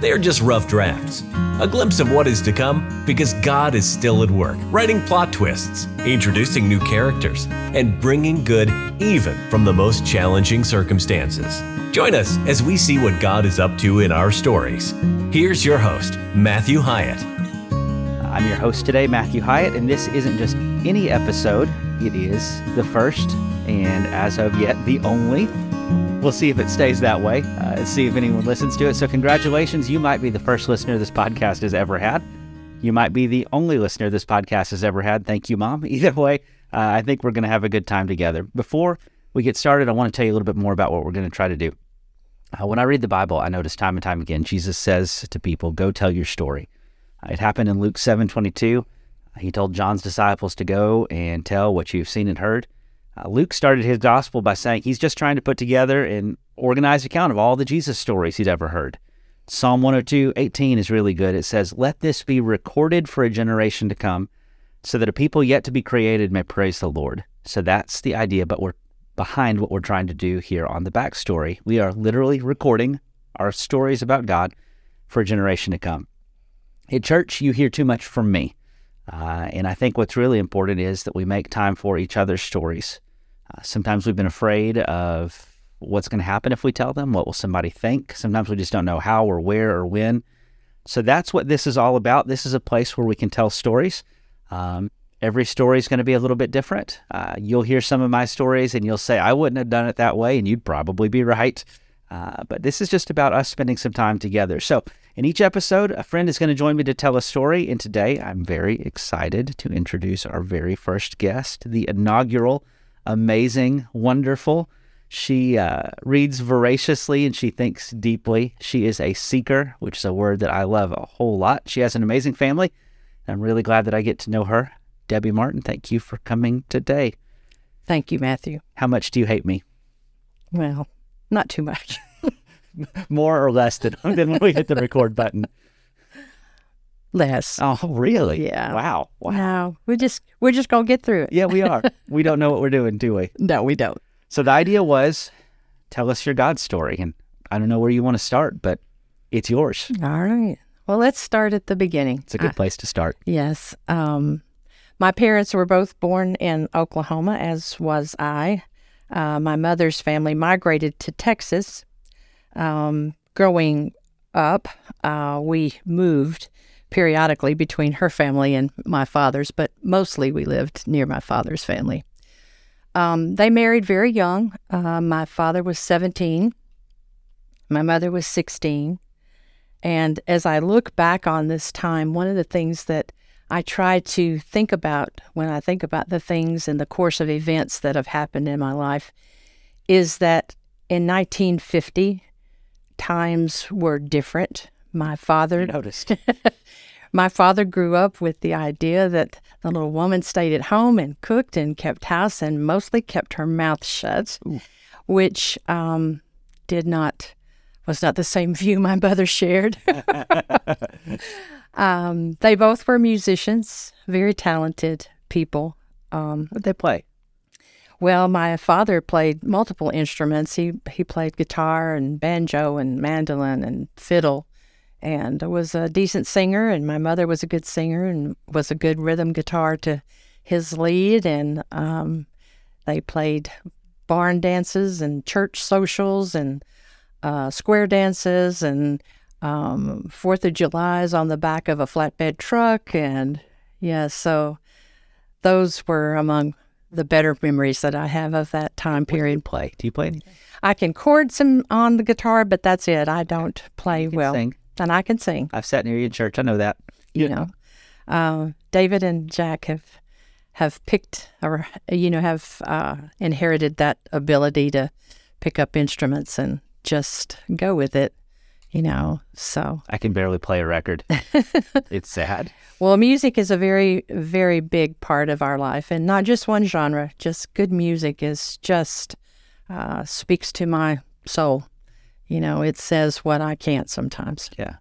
They are just rough drafts, a glimpse of what is to come because God is still at work, writing plot twists, introducing new characters, and bringing good even from the most challenging circumstances. Join us as we see what God is up to in our stories. Here's your host, Matthew Hyatt. I'm your host today, Matthew Hyatt, and this isn't just any episode, it is the first and as of yet the only We'll see if it stays that way, uh, see if anyone listens to it. So, congratulations. You might be the first listener this podcast has ever had. You might be the only listener this podcast has ever had. Thank you, Mom. Either way, uh, I think we're going to have a good time together. Before we get started, I want to tell you a little bit more about what we're going to try to do. Uh, when I read the Bible, I notice time and time again, Jesus says to people, Go tell your story. Uh, it happened in Luke 7 22. He told John's disciples to go and tell what you've seen and heard. Uh, Luke started his gospel by saying he's just trying to put together an organized account of all the Jesus stories he's ever heard. Psalm 102, 18 is really good. It says, Let this be recorded for a generation to come, so that a people yet to be created may praise the Lord. So that's the idea, but we're behind what we're trying to do here on the backstory. We are literally recording our stories about God for a generation to come. At church, you hear too much from me. Uh, and I think what's really important is that we make time for each other's stories. Uh, sometimes we've been afraid of what's going to happen if we tell them. What will somebody think? Sometimes we just don't know how or where or when. So that's what this is all about. This is a place where we can tell stories. Um, every story is going to be a little bit different. Uh, you'll hear some of my stories and you'll say, I wouldn't have done it that way. And you'd probably be right. Uh, but this is just about us spending some time together. So in each episode, a friend is going to join me to tell a story. And today, I'm very excited to introduce our very first guest, the inaugural, amazing, wonderful. She uh, reads voraciously and she thinks deeply. She is a seeker, which is a word that I love a whole lot. She has an amazing family. I'm really glad that I get to know her. Debbie Martin, thank you for coming today. Thank you, Matthew. How much do you hate me? Well, not too much. more or less than, than when we hit the record button? Less. Oh, really? Yeah. Wow. Wow. No, we just we're just gonna get through it. Yeah, we are. we don't know what we're doing, do we? No, we don't. So the idea was, tell us your God story, and I don't know where you want to start, but it's yours. All right. Well, let's start at the beginning. It's a good place to start. Yes. Um, my parents were both born in Oklahoma, as was I. Uh, my mother's family migrated to Texas um, growing up, uh, we moved periodically between her family and my father's, but mostly we lived near my father's family. Um, they married very young. Uh, my father was 17, my mother was 16. And as I look back on this time, one of the things that I try to think about when I think about the things in the course of events that have happened in my life is that in 1950, times were different. My father noticed. my father grew up with the idea that the little woman stayed at home and cooked and kept house and mostly kept her mouth shut, Ooh. which um, did not was not the same view my mother shared. um, they both were musicians, very talented people. Um, what they play? Well, my father played multiple instruments. He he played guitar and banjo and mandolin and fiddle, and was a decent singer. And my mother was a good singer and was a good rhythm guitar to his lead. And um, they played barn dances and church socials and uh, square dances and um, Fourth of July is on the back of a flatbed truck. And yeah, so those were among the better memories that I have of that time period. Do play? Do you play anything? I can chord some on the guitar, but that's it. I don't play well. Sing. And I can sing. I've sat near you in church. I know that. You know, uh, David and Jack have have picked or you know have uh, inherited that ability to pick up instruments and just go with it. You know, so. I can barely play a record. it's sad. Well, music is a very, very big part of our life, and not just one genre. Just good music is just uh, speaks to my soul. You know, it says what I can't sometimes. Yeah.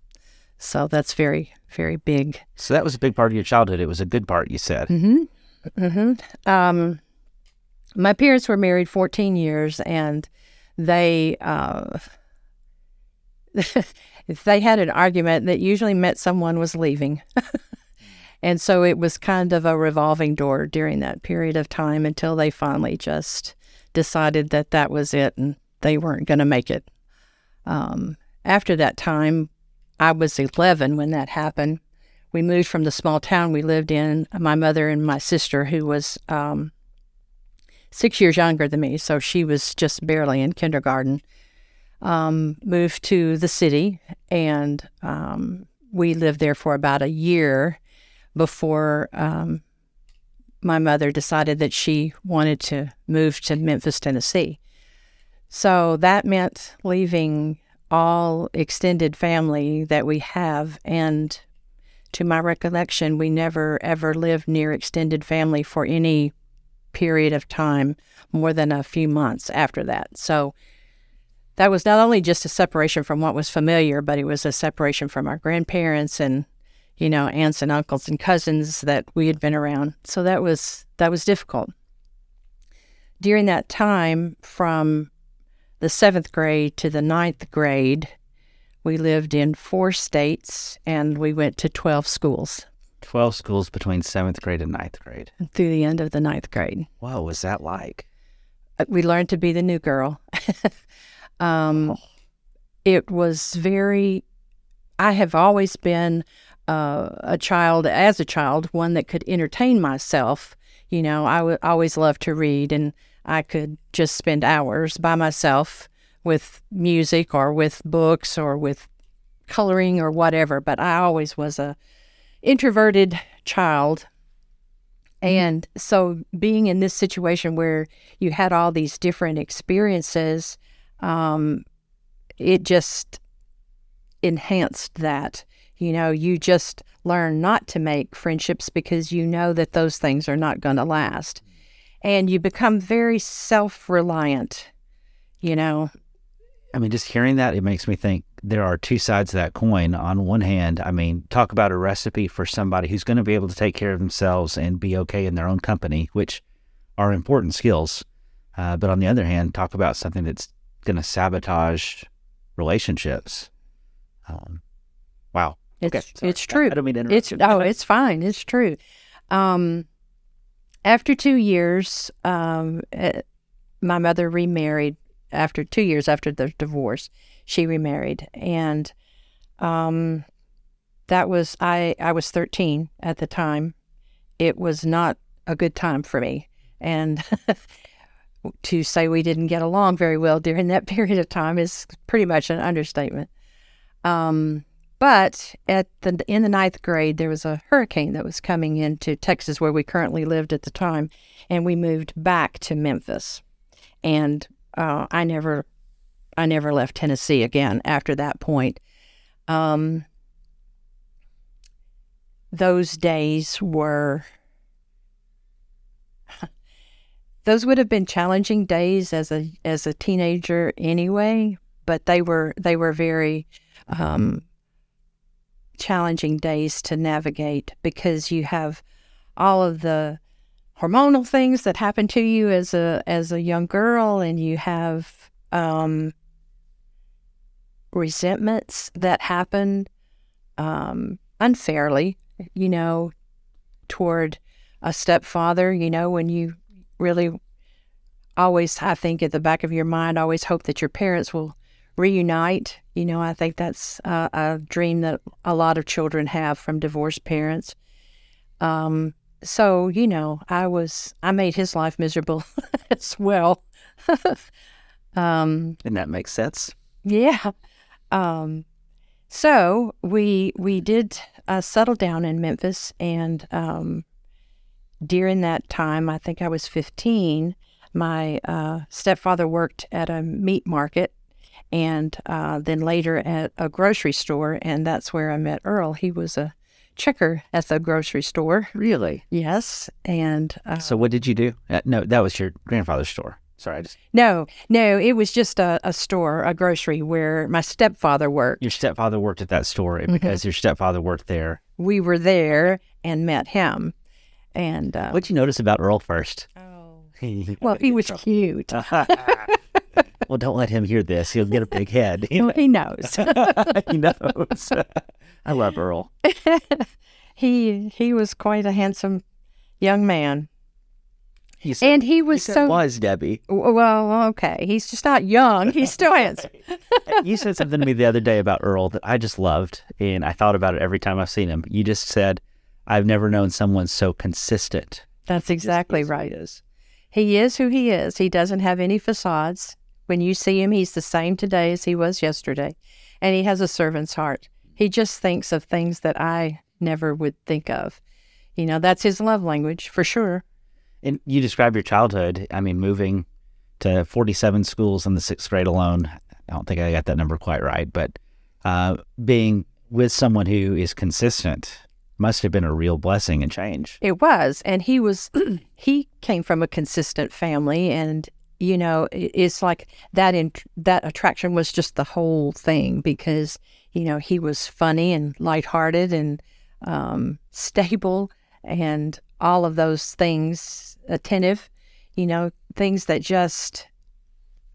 So that's very, very big. So that was a big part of your childhood. It was a good part, you said. Mm-hmm. Mm-hmm. Um, my parents were married 14 years, and they uh, they had an argument that usually meant someone was leaving. and so it was kind of a revolving door during that period of time until they finally just decided that that was it and they weren't going to make it. Um, after that time, I was 11 when that happened. We moved from the small town we lived in, my mother and my sister, who was um, six years younger than me, so she was just barely in kindergarten um, moved to the city, and um, we lived there for about a year before um, my mother decided that she wanted to move to Memphis, Tennessee. So that meant leaving all extended family that we have. And to my recollection, we never ever lived near extended family for any period of time more than a few months after that. So that was not only just a separation from what was familiar, but it was a separation from our grandparents and, you know, aunts and uncles and cousins that we had been around. So that was that was difficult. During that time, from the seventh grade to the ninth grade, we lived in four states and we went to 12 schools. 12 schools between seventh grade and ninth grade. Through the end of the ninth grade. What was that like? Uh, we learned to be the new girl. Um, it was very, I have always been uh, a child, as a child, one that could entertain myself. You know, I always loved to read, and I could just spend hours by myself with music or with books or with coloring or whatever. But I always was a introverted child. Mm-hmm. And so being in this situation where you had all these different experiences um, it just enhanced that. You know, you just learn not to make friendships because you know that those things are not going to last. And you become very self reliant, you know. I mean, just hearing that, it makes me think there are two sides of that coin. On one hand, I mean, talk about a recipe for somebody who's going to be able to take care of themselves and be okay in their own company, which are important skills. Uh, but on the other hand, talk about something that's going to sabotage relationships. Um, wow. It's okay, it's true. I, I, don't mean to interrupt. It's oh, it's fine. It's true. Um, after two years, um, it, eh, my mother remarried. After two years after the divorce, she remarried, and um, that was I. I was thirteen at the time. It was not a good time for me, and to say we didn't get along very well during that period of time is pretty much an understatement. Um, but at the in the ninth grade, there was a hurricane that was coming into Texas, where we currently lived at the time, and we moved back to Memphis. And uh, I never, I never left Tennessee again after that point. Um, those days were those would have been challenging days as a as a teenager anyway, but they were they were very um, challenging days to navigate because you have all of the hormonal things that happen to you as a as a young girl, and you have um, resentments that happen um, unfairly, you know, toward a stepfather. You know, when you really always, I think, at the back of your mind, always hope that your parents will reunite. You know, I think that's a, a dream that a lot of children have from divorced parents. Um, so, you know, I was, I made his life miserable as well. um, and that makes sense. Yeah. Um, so we we did uh, settle down in Memphis, and um, during that time, I think I was 15, my uh, stepfather worked at a meat market and uh, then later at a grocery store, and that's where I met Earl. He was a checker at the grocery store. Really? Yes, and uh, So what did you do? Uh, no, that was your grandfather's store. Sorry, I just no, no, it was just a, a store, a grocery where my stepfather worked. your stepfather worked at that store, Mm-hmm. because your stepfather worked there. We were there and met him, and uh, What'd you notice about Earl first? oh, well, well, he was cute. Well, don't let him hear this. He'll get a big head. Well, he knows. he knows. I love Earl. he he was quite a handsome young man, He said, and he he was said so was Debbie. well. Okay, he's just not young. He's still handsome. you said something to me the other day about Earl that I just loved, and I thought about it every time I've seen him. You just said, "I've never known someone so consistent." That's exactly who he right. is. He is who he is. He doesn't have any facades. When you see him, he's the same today as he was yesterday, and he has a servant's heart. He just thinks of things that I never would think of. You know, that's his love language for sure. And you describe your childhood. I mean, moving to 47 schools in the sixth grade alone. I don't think I got that number quite right, but uh, being with someone who is consistent must have been a real blessing and change. It was, and he was. he came from a consistent family, and you know, it's like that. In that attraction was just the whole thing because you know he was funny and lighthearted and um, stable and all of those things, attentive. You know, things that just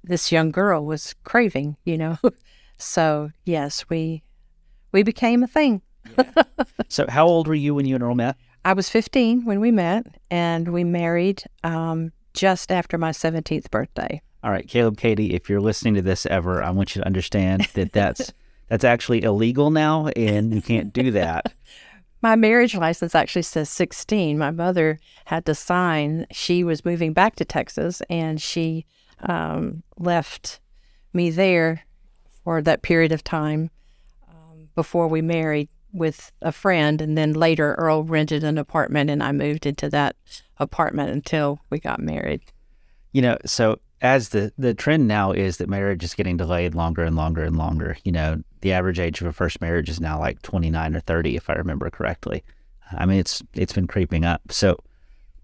this young girl was craving. You know, so yes, we we became a thing. So, how old were you when you and Earl met? I was 15 when we met, and we married um, just after my 17th birthday. All right, Caleb, Katie, if you're listening to this ever, I want you to understand that that's that's actually illegal now, and you can't do that. My marriage license actually says 16. My mother had to sign. She was moving back to Texas, and she um, left me there for that period of time um, before we married with a friend. And then later, Earl rented an apartment, and I moved into that apartment until we got married. You know, so as the the trend now is that marriage is getting delayed longer and longer and longer. You know, the average age of a first marriage is now like 29 or 30, if I remember correctly. I mean, it's it's been creeping up. So,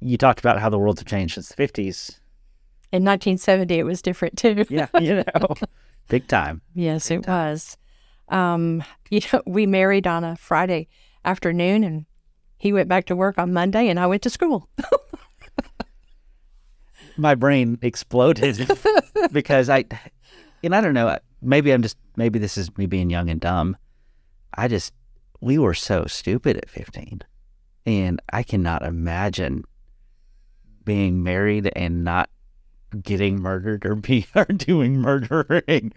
you talked about how the world's changed since the 50s. In 1970, it was different too. Yeah, you know, big time. Yes, it was. Um, you know, we married on a Friday afternoon, and he went back to work on Monday, and I went to school. my brain exploded because I, and I don't know, maybe I'm just, maybe this is me being young and dumb. I just, we were so stupid at 15. And I cannot imagine being married and not getting murdered or be or doing murdering.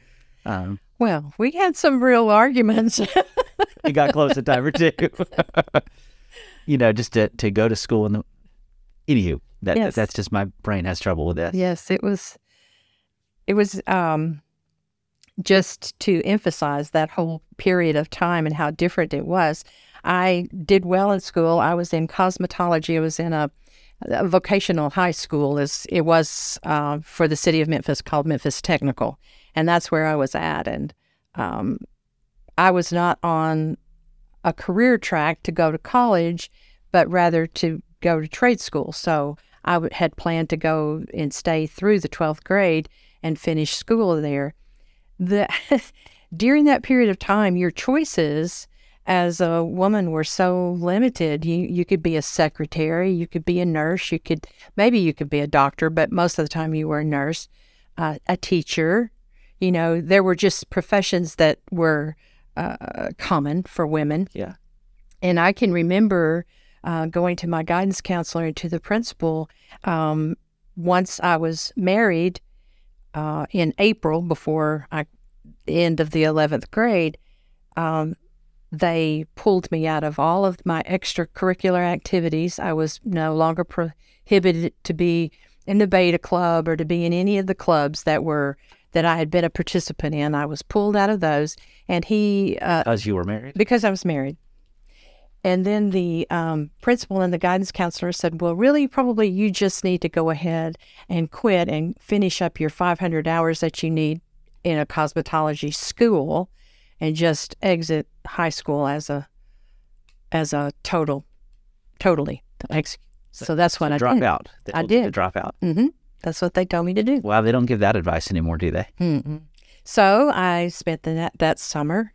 Um, Well, we had some real arguments. it got close a time or two. you know, just to, to go to school and, anywho, that, Yes. that's just my brain has trouble with that. yes, it was. It was um, just to emphasize that whole period of time and how different it was. I did well in school. I was in cosmetology. I was in a, a vocational high school. As it was uh, for the city of Memphis, called Memphis Technical, and that's where I was at. And um, I was not on a career track to go to college, but rather to go to trade school. So I w- had planned to go and stay through the 12th grade and finish school there. The, during that period of time, your choices as a woman were so limited. You, you could be a secretary, you could be a nurse, you could maybe you could be a doctor, but most of the time you were a nurse, uh, a teacher. You know, there were just professions that were uh, common for women. Yeah. And I can remember uh, going to my guidance counselor and to the principal um, once I was married uh, in April before I the end of the 11th grade. Um, they pulled me out of all of my extracurricular activities. I was no longer prohibited to be in the beta club or to be in any of the clubs that were that I had been a participant in. I was pulled out of those, and he uh, Because you were married? because I was married. And then the um, principal and the guidance counselor said, Well, really, probably you just need to go ahead and quit and finish up your 500 hours that you need in a cosmetology school and just exit high school as a as a total totally ex- so, that's what I drop did. out. I told you to did. drop out. hmm That's what they told me to do. Wow, they don't give that advice anymore, do they? Mm-mm. So I spent the, that, that summer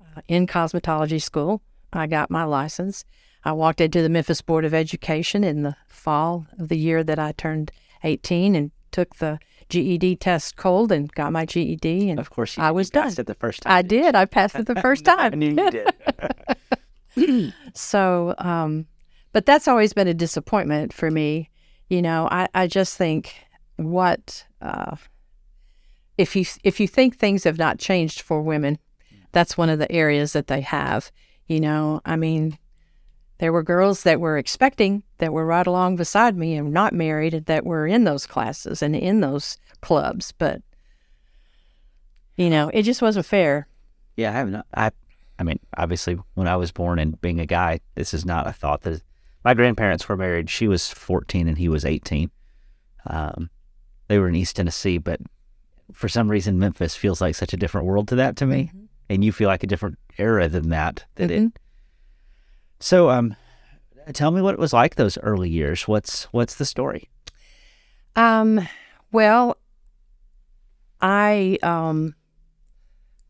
uh, in cosmetology school. I got my license. I walked into the Memphis Board of Education in the fall of the year that I turned 18 and took the GED test cold and got my GED. And Of course, you, I was done. it the first time. I did. I passed it the first time. I knew you did. So, um, but that's always been a disappointment for me. You know, I, I just think what uh, if you if you think things have not changed for women, that's one of the areas that they have. You know, I mean, there were girls that were expecting that were right along beside me and not married that were in those classes and in those clubs, but you know, it just wasn't fair. Yeah, I have not. I, I mean, obviously, when I was born and being a guy, this is not a thought that my grandparents were married. She was 14 and he was 18. Um, they were in East Tennessee, but for some reason, Memphis feels like such a different world to that to me, and you feel like a different era than that. That it. Mhm. So, um, tell me what it was like those early years. What's what's the story? Um, well, I um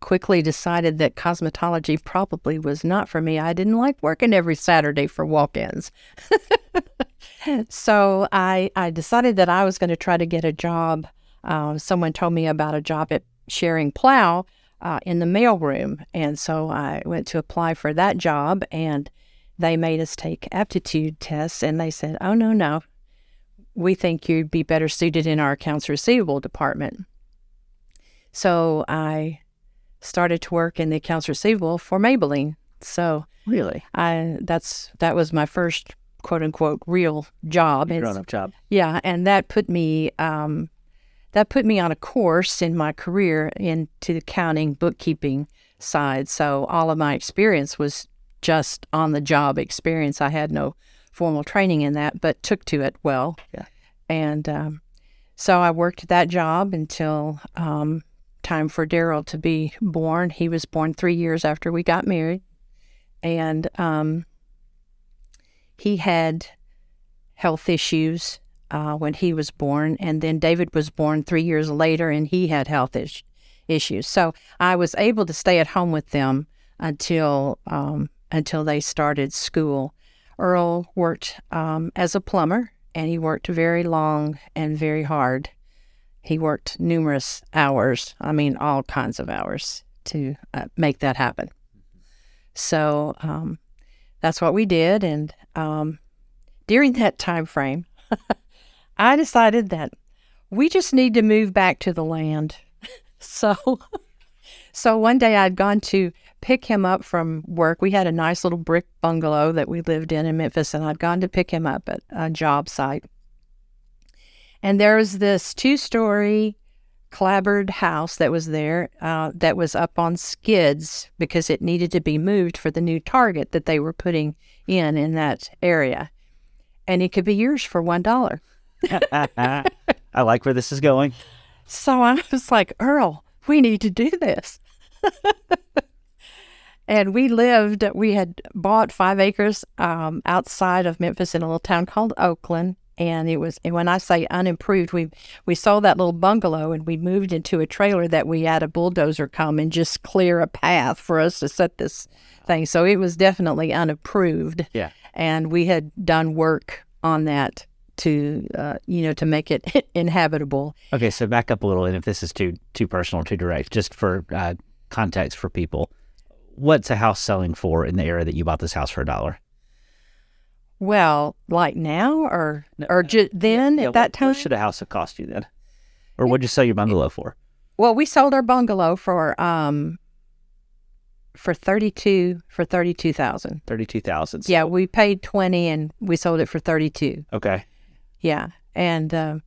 quickly decided that cosmetology probably was not for me. I didn't like working every Saturday for walk-ins. so I I decided that I was going to try to get a job. Uh, someone told me about a job at Schering-Plough uh, in the mailroom, and so I went to apply for that job, and they made us take aptitude tests, and they said, "Oh no, no, we think you'd be better suited in our accounts receivable department." So I started to work in the accounts receivable for Maybelline. So Really, I that's that was my first quote unquote real job. Grown up job. yeah, and that put me um, that put me on a course in my career into the accounting bookkeeping side. So all of my experience was just on the job experience. I had no formal training in that, but took to it well. Yeah. And um, so I worked that job until um, time for Daryl to be born. He was born three years after we got married, and um, he had health issues uh, when he was born, and then David was born three years later, and he had health is- issues. So I was able to stay at home with them until um, until they started school. Earl worked um, as a plumber, and he worked very long and very hard. He worked numerous hours. I mean, all kinds of hours to uh, make that happen. So um, that's what we did, and um, during that time frame, I decided that we just need to move back to the land. so, so one day I'd gone to pick him up from work. We had a nice little brick bungalow that we lived in in Memphis, and I'd gone to pick him up at a job site. And there was this two-story clapboard house that was there uh, that was up on skids because it needed to be moved for the new target that they were putting in in that area and it could be yours for one dollar. I like where this is going. So I was like, Earl, we need to do this. and we lived, we had bought five acres um, outside of Memphis in a little town called Oakland. And it was, and when I say unimproved, we we sold that little bungalow and we moved into a trailer that we had a bulldozer come and just clear a path for us to set this thing. So it was definitely unapproved. Yeah. and we had done work on that to uh, you know to make it inhabitable. Okay, so back up a little, and if this is too too personal, too direct, just for uh, context for people, what's a house selling for in the era that you bought this house for a dollar? Well, like now or or then Yeah, at that what, time? what should a house have cost you then, or what'd you sell your bungalow for? Well, we sold our bungalow for um for thirty two for thirty two thousand. Thirty two thousand. Yeah, we paid twenty and we sold it for thirty two. Okay. Yeah, and um,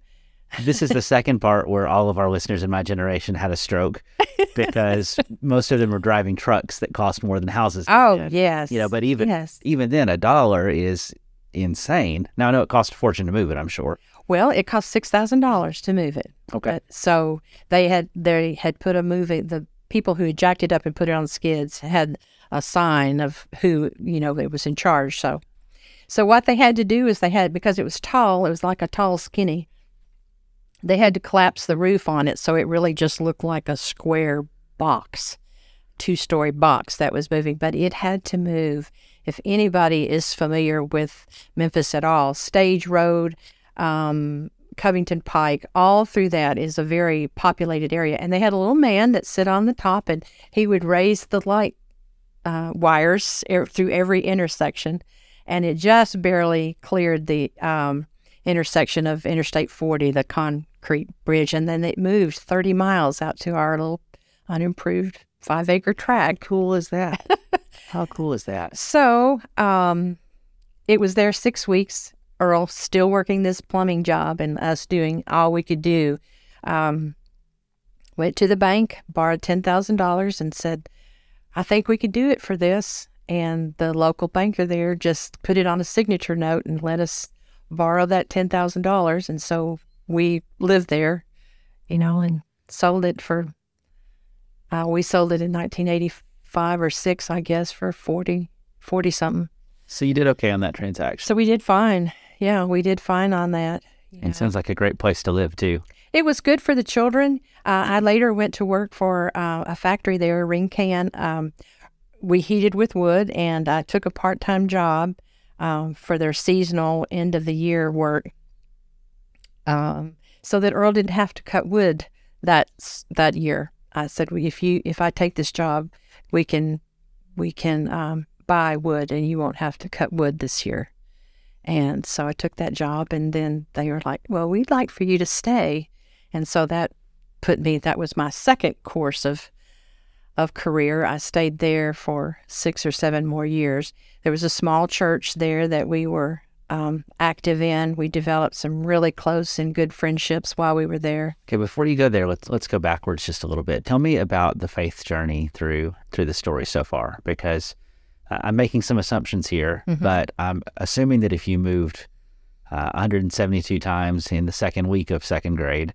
This is the second part where all of our listeners in my generation had a stroke because most of them were driving trucks that cost more than houses. oh did. yes, You know, but even yes, even then, a dollar is insane. Now I know it cost a fortune to move it. I'm sure. Well, it cost six thousand dollars to move it. Okay. But- so they had they had put a movie. The people who had jacked it up and put it on skids had a sign of who you know it was in charge. So, so what they had to do is they had because it was tall. It was like a tall skinny. They had to collapse the roof on it so it really just looked like a square box, two story box that was moving. But it had to move. If anybody is familiar with Memphis at all, Stage Road, um, Covington Pike, all through that is a very populated area. And they had a little man that sit on the top and he would raise the light uh, wires er- through every intersection. And it just barely cleared the um, intersection of Interstate 40, the concrete bridge. And then it moved 30 miles out to our little unimproved five acre tract. Cool is that? How cool is that? So um, it was there six weeks. Earl still working this plumbing job and us doing all we could do. Um, went to the bank, borrowed ten thousand dollars, and said, "I think we could do it for this." And the local banker there just put it on a signature note and let us borrow that ten thousand dollars. And so we lived there, you know, and sold it for. Uh, we sold it in 1985 or six, I guess, for 40, 40 something. So you did okay on that transaction. So we did fine. Yeah, we did fine on that. And it sounds like a great place to live too. It was good for the children. Uh, I later went to work for uh, a factory there, Ring Can. Um, we heated with wood, and I took a part time job um, for their seasonal end of the year work, um, so that Earl didn't have to cut wood that that year. I said, well, if you if I take this job, we can we can um, buy wood, and you won't have to cut wood this year. And so I took that job, and then they were like, "Well, we'd like for you to stay," and so that put me. That was my second course of of career. I stayed there for six or seven more years. There was a small church there that we were um, active in. We developed some really close and good friendships while we were there. Okay, before you go there, let's let's go backwards just a little bit. Tell me about the faith journey through through the story so far, because I'm making some assumptions here, but I'm assuming that if you moved uh, 172 times in the second week of second grade,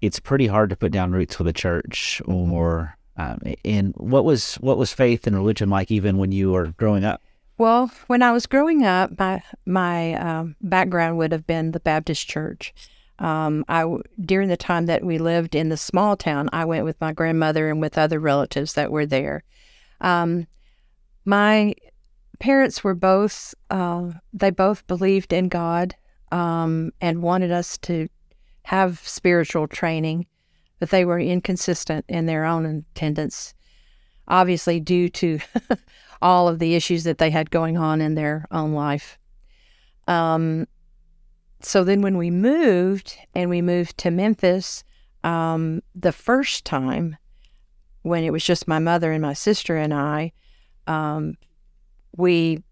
it's pretty hard to put down roots with a church. Or um, in what was what was faith and religion like even when you were growing up? Well, when I was growing up, my my um, background would have been the Baptist church. Um, I during the time that we lived in the small town, I went with my grandmother and with other relatives that were there. Um, my parents were both uh, they both believed in God um, and wanted us to have spiritual training, but they were inconsistent in their own attendance, obviously due to all of the issues that they had going on in their own life. Um, so then when we moved and we moved to Memphis, um, the first time when it was just my mother and my sister and I, um, we,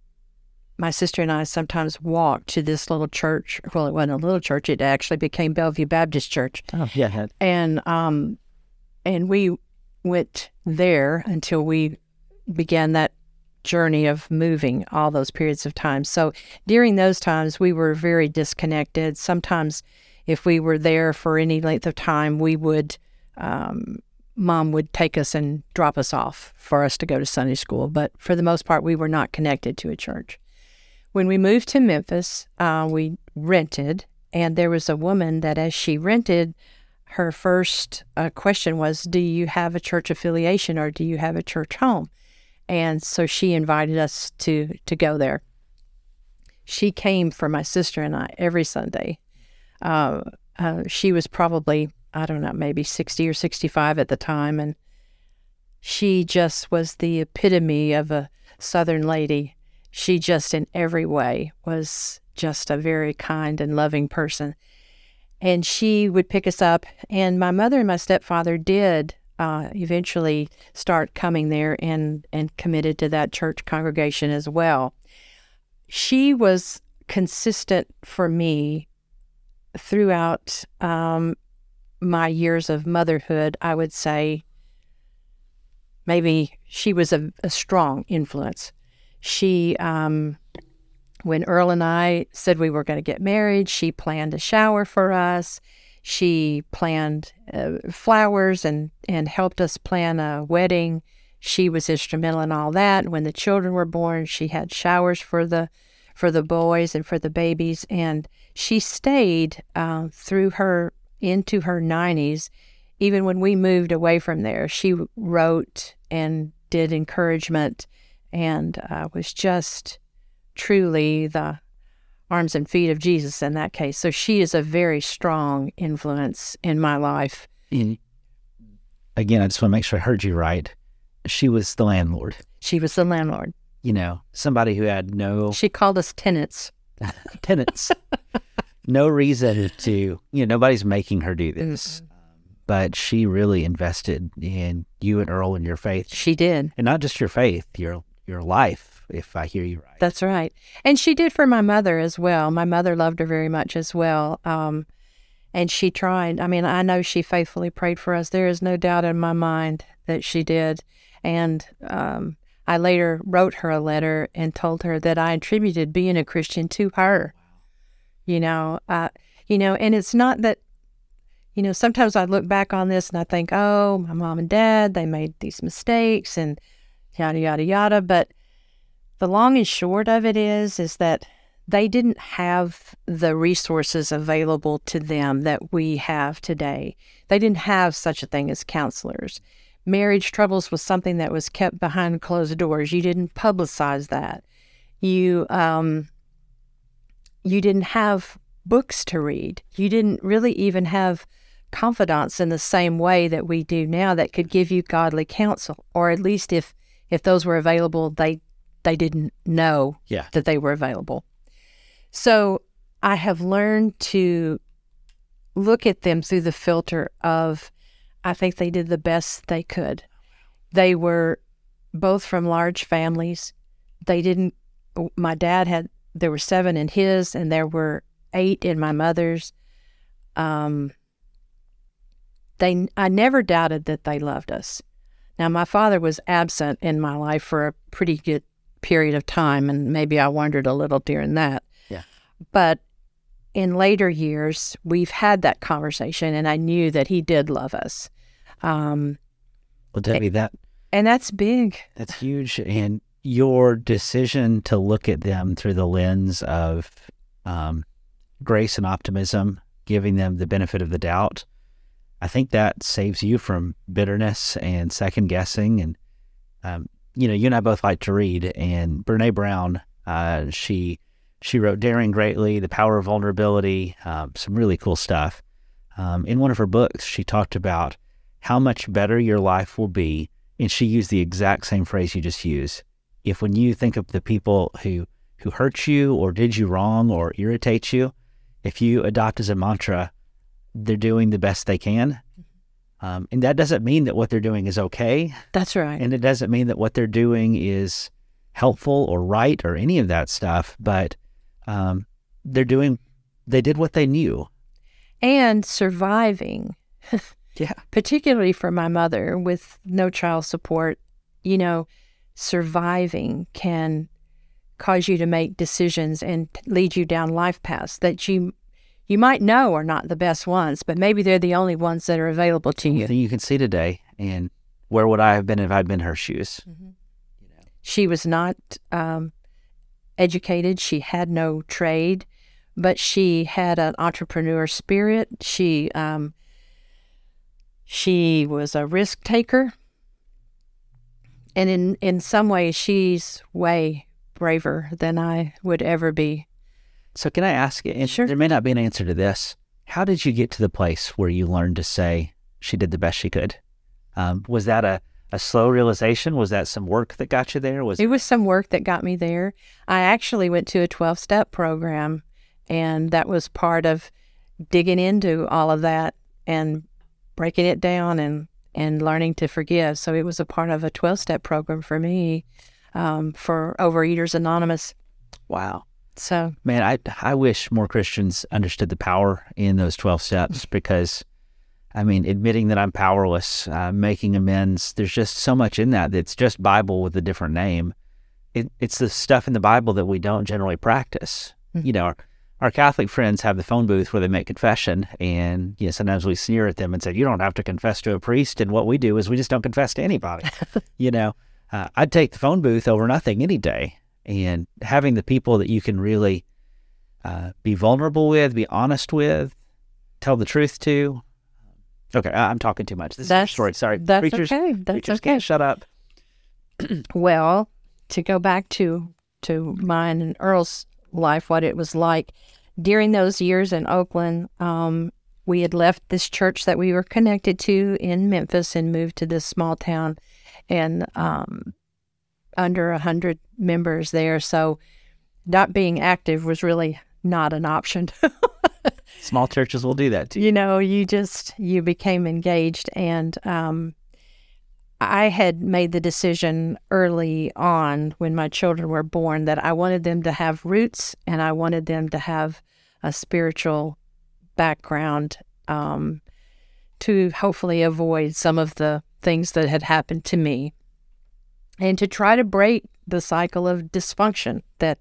my sister and I sometimes walked to this little church. Well, it wasn't a little church; it actually became Bellevue Baptist Church Oh yeah, and um and we went there until we began that journey of moving all those periods of time. So during those times we were very disconnected. Sometimes if we were there for any length of time we would um, mom would take us and drop us off for us to go to sunday school. But for the most part we were not connected to a church. When we moved to memphis uh, we rented and there was a woman that as she rented her first uh, question was, Do you have a church affiliation or do you have a church home? And so she invited us to, to go there. She came for my sister and I every Sunday. Uh, uh, she was probably, I don't know, maybe 60 or 65 at the time. And she just was the epitome of a Southern lady. She just, in every way, was just a very kind and loving person and she would pick us up. And my mother and my stepfather did uh, eventually start coming there and and committed to that church congregation as well. She was consistent for me throughout um, my years of motherhood. I would say maybe she was a, a strong influence. She um, when Earl and I said we were going to get married, she planned a shower for us. She planned uh, flowers and, and helped us plan a wedding. She was instrumental in all that. When the children were born, she had showers for the for the boys and for the babies, and she stayed uh, through her into her 90s. Even when we moved away from there, she wrote and did encouragement and uh, was just truly the arms and feet of Jesus in that case. So she is a very strong influence in my life. And again, I just want to make sure I heard you right. She was the landlord. She was the landlord. You know, somebody who had no She called us tenants. tenants, no reason to, you know, nobody's making her do this. Mm-hmm. But she really invested in you and Earl and your faith, She did. and not just your faith, your your life. If I hear you right, That's right. And she did for my mother as well. My mother loved her very much as well. Um, and she tried. I mean, I know she faithfully prayed for us. There is no doubt in my mind that she did. And um, I later wrote her a letter and told her that I attributed being a Christian to her. You know, uh, you know, and it's not that, you know, sometimes I look back on this and I think, oh, my mom and dad, they made these mistakes and yada yada yada. But the long and short of it is, is that they didn't have the resources available to them that we have today. They didn't have such a thing as counselors. Marriage troubles was something that was kept behind closed doors. You didn't publicize that. You um, you didn't have books to read. You didn't really even have confidants in the same way that we do now that could give you godly counsel, or at least if if those were available, they they didn't know Yeah. that they were available. So I have learned to look at them through the filter of I think they did the best they could. They were both from large families. They didn't my dad had there were seven in his and there were eight in my mother's. Um they I never doubted that they loved us. Now my father was absent in my life for a pretty good period of time and maybe I wondered a little during that. Yeah. But in later years, we've had that conversation, and I knew that he did love us. Um, well, Debbie, that and that's big. That's huge. And your decision to look at them through the lens of um, grace and optimism, giving them the benefit of the doubt, I think that saves you from bitterness and second guessing. And, um, you know, you and I both like to read. And Brene Brown, uh, she she wrote Daring Greatly, The Power of Vulnerability, um, some really cool stuff. Um, in one of her books, she talked about how much better your life will be and she used the exact same phrase you just used. If when you think of the people who who hurt you or did you wrong or irritate you, if you adopt as a mantra, they're doing the best they can. Um, and that doesn't mean that what they're doing is okay. That's right. And it doesn't mean that what they're doing is helpful or right or any of that stuff. But um, they're doing, they did what they knew. and surviving, Yeah. particularly for my mother with no child support, you know, surviving can cause you to make decisions and lead you down life paths that you you might know are not the best ones, but maybe they're the only ones that are available to you. You can see today. And where would I have been if I'd been in her shoes? She was not um, educated. She had no trade, but she had an entrepreneur spirit. She um, she was a risk taker, and in in some ways, she's way braver than I would ever be. So can I ask you, and Sure. there may not be an answer to this. How did you get to the place where you learned to say she did the best she could? Um, was that a, a slow realization? Was that some work that got you there? Was It was some work that got me there. I actually went to a 12 step program, and that was part of digging into all of that and breaking it down and, and learning to forgive. So it was a part of a 12 step program for me um, for Overeaters Anonymous. wow, So, man! I I wish more Christians understood the power in those twelve steps because, I mean, admitting that I'm powerless, uh, making amends. There's just so much in that that's just Bible with a different name, it, it's the stuff in the Bible that we don't generally practice. Mhm. You know, our, our Catholic friends have the phone booth where they make confession, and you know, sometimes we sneer at them and say, "You don't have to confess to a priest." And what we do is we just don't confess to anybody. you know, uh, I'd take the phone booth over nothing any day, and having the people that you can really uh, be vulnerable with, be honest with, tell the truth to. Okay, I- I'm talking too much. This is your That's- story. Sorry, That's preachers. okay. That's preachers okay. can't shut up. Well, to go back to to mine and Earl's life, what it was like during those years in Oakland, um, we had left this church that we were connected to in Memphis and moved to this small town, and um, under a hundred members there. So, not being active was really not an option. Small churches will do that too. you know you just you became engaged and um i had made the decision early on when my children were born that i wanted them to have roots and i wanted them to have a spiritual background um to hopefully avoid some of the things that had happened to me and to try to break the cycle of dysfunction that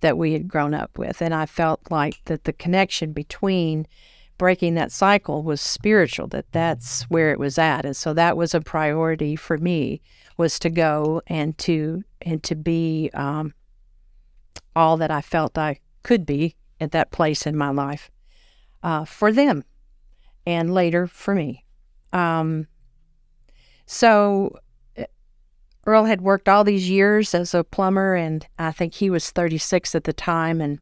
that we had grown up with. And i felt like that the connection between breaking that cycle was spiritual that that's where it was at. And so that was a priority for me was to go and to and to be um, all that i felt i could be at that place in my life uh, for them and later for me. Um, so Earl had worked all these years as a plumber, and I think he was 36 at the time, and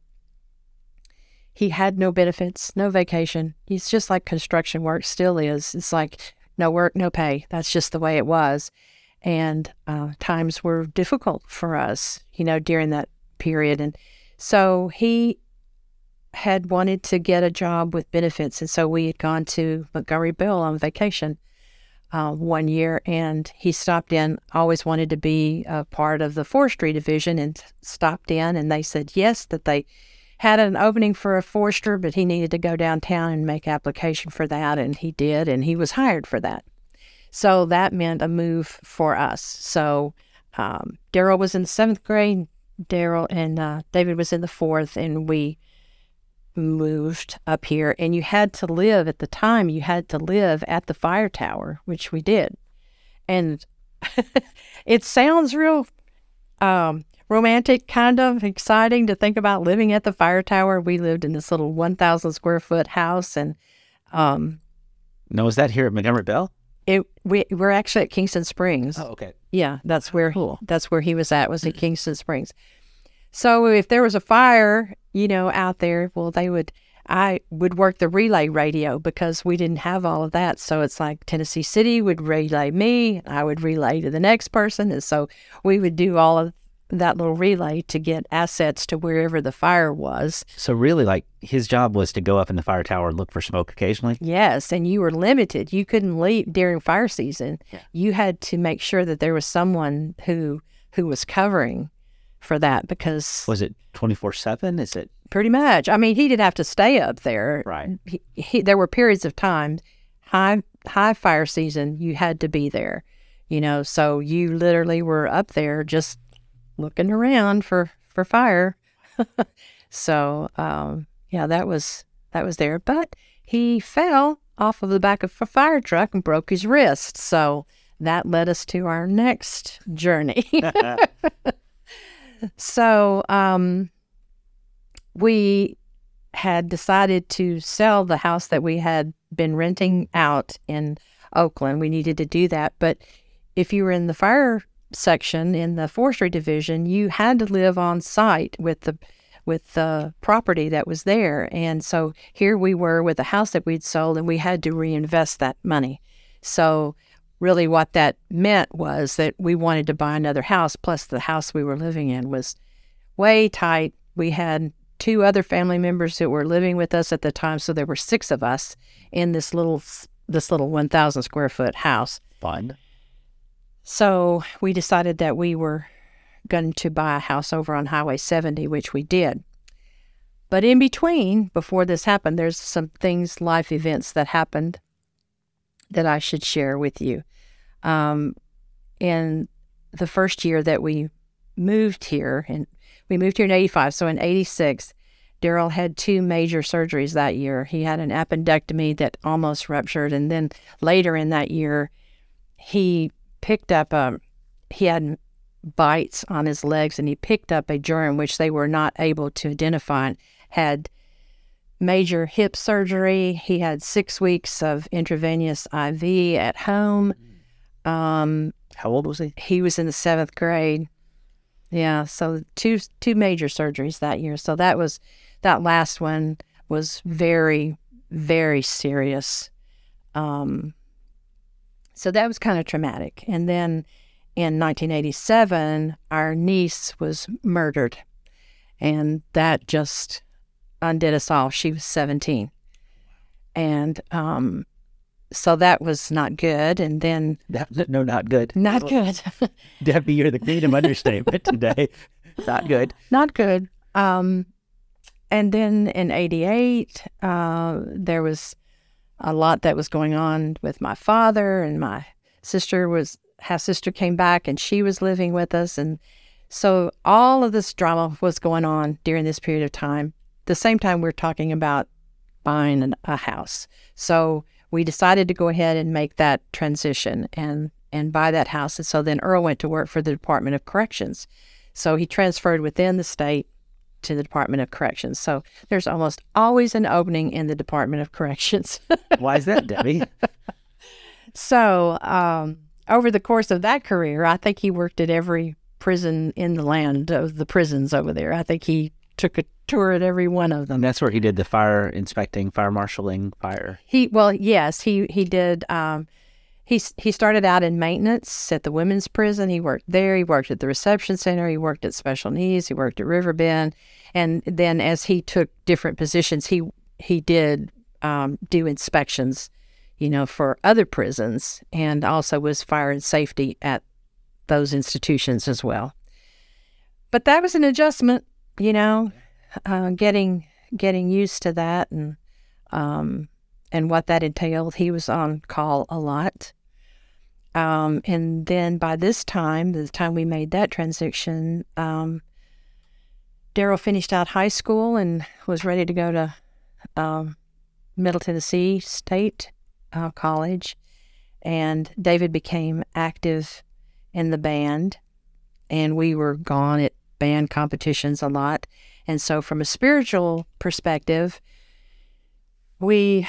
he had no benefits, no vacation. He's just like construction work still is. It's like no work, no pay. That's just the way it was. And uh, times were difficult for us, you know, during that period. And so he had wanted to get a job with benefits. And so we had gone to Montgomery Bell on vacation uh, one year, and he stopped in. Always wanted to be a part of the forestry division, and stopped in. And they said yes, that they had an opening for a forester, but he needed to go downtown and make application for that, and he did, and he was hired for that. So that meant a move for us. So um, Daryl was in seventh grade. Daryl and uh, David was in the fourth, and we moved up here and you had to live at the time you had to live at the fire tower which we did and it sounds real um, romantic kind of exciting to think about living at the fire tower we lived in this little 1000 square foot house and um, No, is that here at Montgomery Bell? it we, we're actually at kingston springs Oh, okay. yeah, that's where Cool. that's where he was at was at Kingston Springs. So if there was a fire, you know, out there, well, they would I would work the relay radio because we didn't have all of that. So it's like Tennessee City would relay me, I would relay to the next person, and so we would do all of that little relay to get assets to wherever the fire was. So really, like his job was to go up in the fire tower and look for smoke occasionally. Yes, and you were limited. You couldn't leave during fire season. Yeah. You had to make sure that there was someone who who was covering for that because Was it twenty four seven? Is it pretty much. I mean, he didn't have to stay up there. right? He, he, there were periods of time, high high fire season, you had to be there. You know, so you literally were up there just looking around for for fire. so um, yeah, that was that was there. But he fell off of the back of a fire truck and broke his wrist. So that led us to our next journey. so um, we had decided to sell the house that we had been renting out in Oakland. We needed to do that. But if you were in the fire section in the forestry division, you had to live on site with the with the property that was there. And so here we were with a house that we'd sold and we had to reinvest that money. So really what that meant was that we wanted to buy another house plus the house we were living in was way tight. We had two other family members that were living with us at the time, so there were six of us in this little this little 1,000 square foot house. Fun. So we decided that we were going to buy a house over on Highway 70, which we did. But in between, before this happened, there's some things, life events that happened that I should share with you. Um, in the first year that we moved here, and we moved here in 85. So in 86, Daryl had two major surgeries that year. He had an appendectomy that almost ruptured, and then later in that year, he picked up a he had bites on his legs, and he picked up a germ which they were not able to identify. And had major hip surgery. He had six weeks of intravenous IV at home. Um, How old was he? he was in the seventh grade. Yeah, so two two major surgeries that year. So that was that last one was very very serious. Um, so that was kind of traumatic. And then in 1987, our niece was murdered, and that just undid us all. She was 17, and um, so that was not good. And then That- No, not good. not good. Debbie, you're the queen of understatement today. Not good. not good. Um, and then in '88, uh, there was a lot that was going on with my father, and my sister was half sister came back, and she was living with us, and so all of this drama was going on during this period of time. The same time we're talking about buying an, a house, so we decided to go ahead and make that transition and and buy that house. And so then Earl went to work for the Department of Corrections. So he transferred within the state to the Department of Corrections. So there's almost always an opening in the Department of Corrections. Why is that, Debbie? so um, over the course of that career, I think he worked at every prison in the land of the prisons over there. I think he took a tour at every one of them. And that's where he did the fire inspecting, fire marshaling, fire. He well, yes, he he did. Um, he he started out in maintenance at the women's prison. He worked there. He worked at the reception center. He worked at special needs. He worked at Riverbend, and then as he took different positions, he he did um, do inspections, you know, for other prisons, and also was fire and safety at those institutions as well. But that was an adjustment, you know, uh, getting getting used to that and um, and what that entailed. He was on call a lot. Um, and then by this time, the time we made that transition, um, Daryl finished out high school and was ready to go to um, Middle Tennessee State uh, College. And David became active in the band, and we were gone at band competitions a lot. And so, from a spiritual perspective, we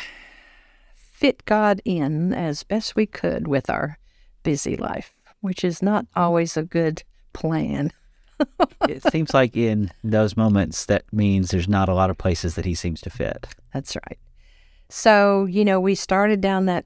fit God in as best we could with our busy life, which is not always a good plan. it seems like in those moments, that means there's not a lot of places that he seems to fit. That's right. So, you know, we started down that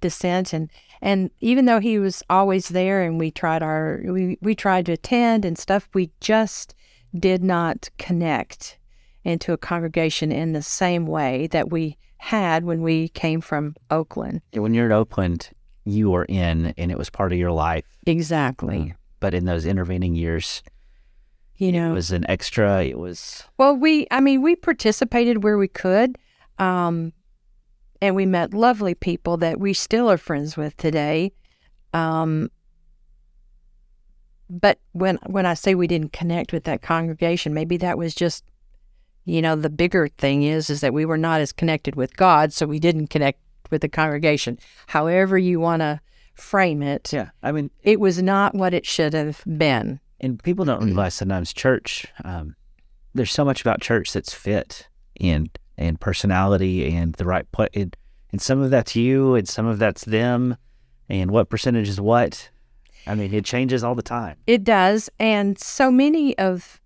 descent and and even though he was always there and we tried our we, we tried to attend and stuff, we just did not connect into a congregation in the same way that we had when we came from Oakland. When you're in Oakland, you were in, and it was part of your life. Exactly. But in those intervening years, You know, it was an extra. It was Well, we, I mean, we participated where we could, um, and we met lovely people that we still are friends with today. Um, but when when I say we didn't connect with that congregation, maybe that was just, you know, the bigger thing is is that we were not as connected with God, so we didn't connect with the congregation. However you want to frame it, yeah. I mean, it was not what it should have been. and people don't realize sometimes church. Um, there's so much about church that's fit and and personality and the right place. And, and some of that's you, and some of that's them, and what percentage is what. I mean, it changes all the time. It does. And so many of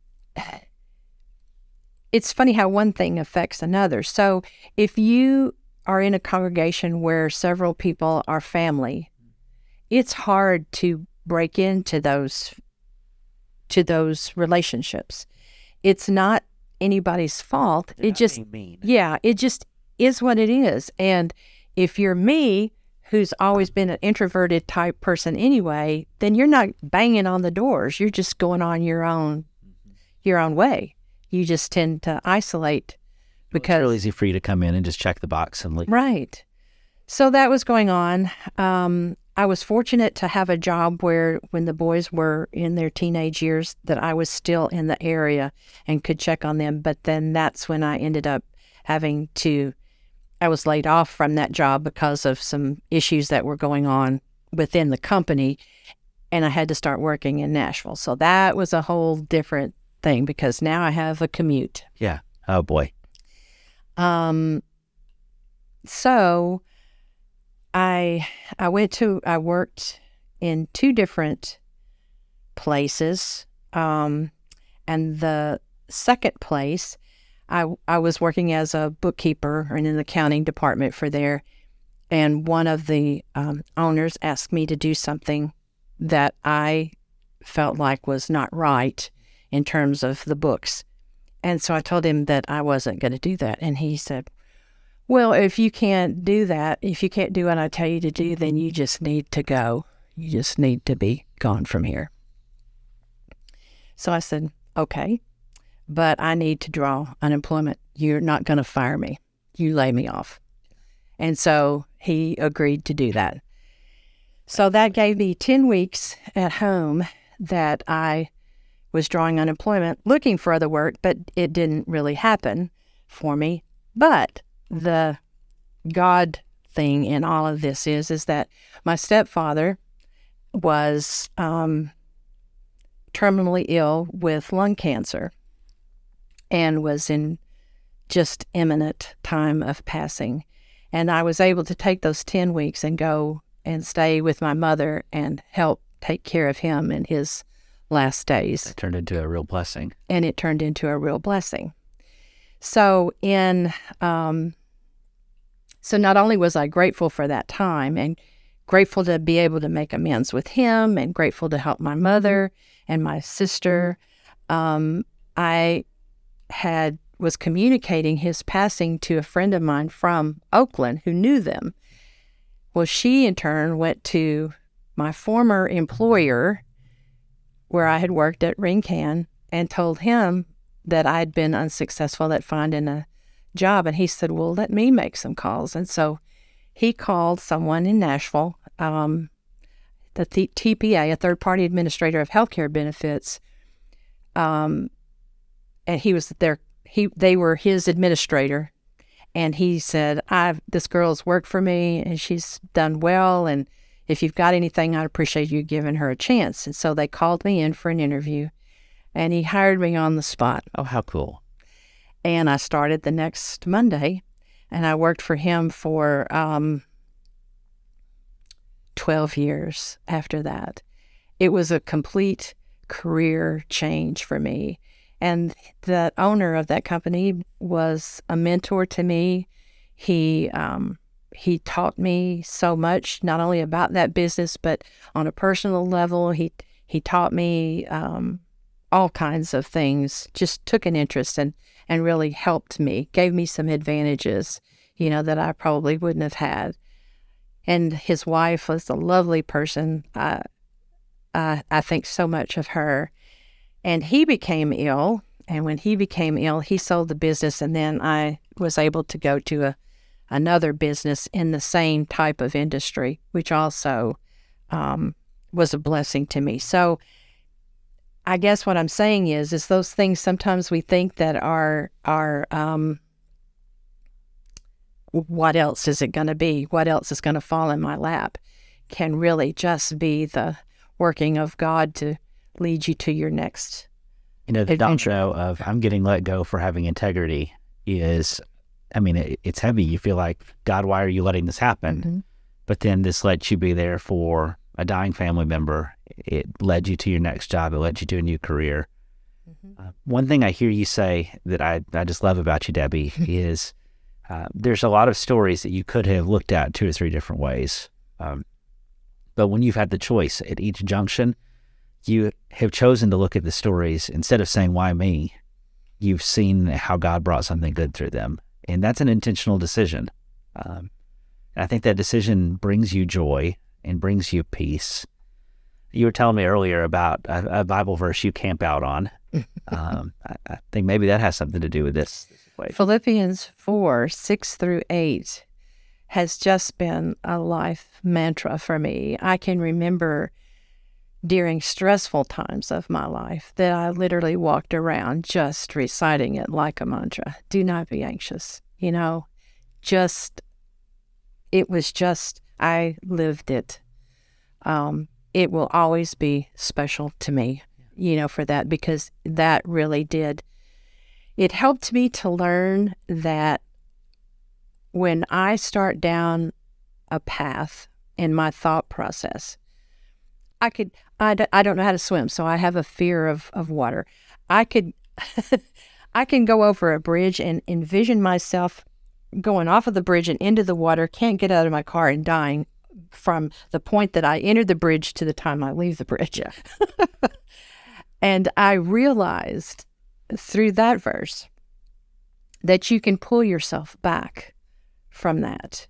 it's funny how one thing affects another. So if you are in a congregation where several people are family, it's hard to break into those to those relationships. It's not anybody's fault. it just yeah, it just is what it is. And if you're me, who's always been an introverted type person anyway, then you're not banging on the doors. You're just going on your own your own way. You just tend to isolate because It's because real easy for you to come in and just check the box and leave. Right. So that was going on. Um, I was fortunate to have a job where, when the boys were in their teenage years, that I was still in the area and could check on them. But then that's when I ended up having to, I was laid off from that job because of some issues that were going on within the company. And I had to start working in Nashville. So that was a whole different thing because now I have a commute. Yeah. Oh, boy. Um, so I I went to I worked in two different places. Um, and the second place, I I was working as a bookkeeper and in an accounting department for there, and one of the um, owners asked me to do something that I felt like was not right in terms of the books. And so I told him that I wasn't going to do that. And he said, Well, if you can't do that, if you can't do what I tell you to do, then you just need to go. You just need to be gone from here. So I said, Okay, but I need to draw unemployment. You're not going to fire me. You lay me off. And so he agreed to do that. So that gave me 10 weeks at home that I was drawing unemployment, looking for other work, but it didn't really happen for me. But the God thing in all of this is is that my stepfather was um, terminally ill with lung cancer and was in just imminent time of passing. And I was able to take those 10 weeks and go and stay with my mother and help take care of him in his last days. It turned into a real blessing. And it turned into a real blessing. So, in, um, so not only was I grateful for that time and grateful to be able to make amends with him and grateful to help my mother and my sister, um, I had was communicating his passing to a friend of mine from Oakland who knew them. Well, she in turn went to my former employer where I had worked at Ringcan and told him that I'd been unsuccessful at finding a job. And he said, Well, let me make some calls. And so he called someone in Nashville, um, the TPA, a third party administrator of healthcare benefits. Um, and he was their he they were his administrator and he said i've this girl's worked for me and she's done well and if you've got anything, I'd appreciate you giving her a chance. And so they called me in for an interview and he hired me on the spot. Oh, how cool. And I started the next Monday and I worked for him for um, 12 years after that. It was a complete career change for me. And the owner of that company was a mentor to me. He um, he taught me so much, not only about that business, but on a personal level. He he taught me um, all kinds of things. Just took an interest and and really helped me. Gave me some advantages, you know, that I probably wouldn't have had. And his wife was a lovely person. I I, I think so much of her. And he became ill. And when he became ill, he sold the business, and then I was able to go to a another business in the same type of industry, which also um, was a blessing to me. So I guess what I'm saying is, is those things sometimes we think that are are um, what else is it going to be? What else is going to fall in my lap? Can really just be the working of God to lead you to your next. You know, the doctrine of I'm getting let go for having integrity is I mean, it, it's heavy. You feel like, God, why are you letting this happen? Mm-hmm. But then this lets you be there for a dying family member. It led you to your next job. It led you to a new career. Mm-hmm. Uh, one thing I hear you say that I, I just love about you, Debbie, is uh, there's a lot of stories that you could have looked at two or three different ways. Um, but when you've had the choice at each junction, you have chosen to look at the stories instead of saying, why me? You've seen how God brought something good through them and that's an intentional decision. Um, I think that decision brings you joy and brings you peace. You were telling me earlier about a, a Bible verse you camp out on. um, I, I, think maybe that has something to do with this. Philippians 4 6 through 8. has just been a life mantra for me. I can remember during stressful times of my life that I literally walked around just reciting it like a mantra. Do not be anxious. You know, just, it was just, I lived it. Um, it will always be special to me, you know, for that because that really did. It helped me to learn that when I start down a path in my thought process, I could, I d- I don't know how to swim, so I have a fear of, of water. I could, I can go over a bridge and envision myself going off of the bridge and into the water, can't get out of my car and dying from the point that I enter the bridge to the time I leave the bridge. and I realized through that verse that you can pull yourself back from that.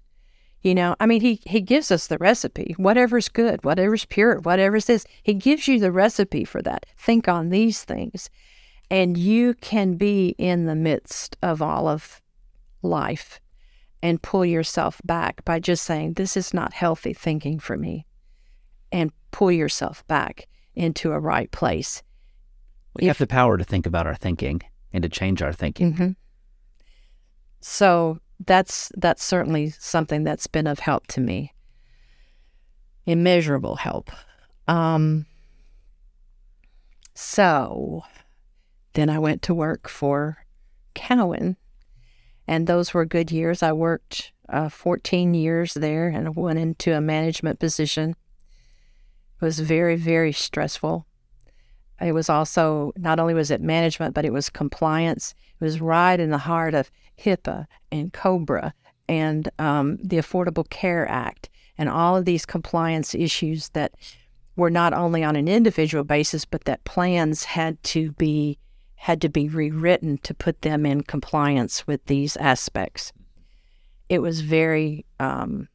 You know, I mean, he, he gives us the recipe. Whatever's good, whatever's pure, whatever's this, he gives you the recipe for that. Think on these things. And you can be in the midst of all of life and pull yourself back by just saying, This is not healthy thinking for me, and pull yourself back into a right place. We if, have the power to think about our thinking and to change our thinking. Mm-hmm. So that's that's certainly something that's been of help to me. Immeasurable help. Um, so then I went to work for Cowan, and those were good years. I worked uh, 14 years there and went into a management position. It was very, very stressful. It was also not only was it management, but it was compliance. It was right in the heart of HIPAA and COBRA and um, the Affordable Care Act and all of these compliance issues that were not only on an individual basis, but that plans had to be had to be rewritten to put them in compliance with these aspects. It was very um,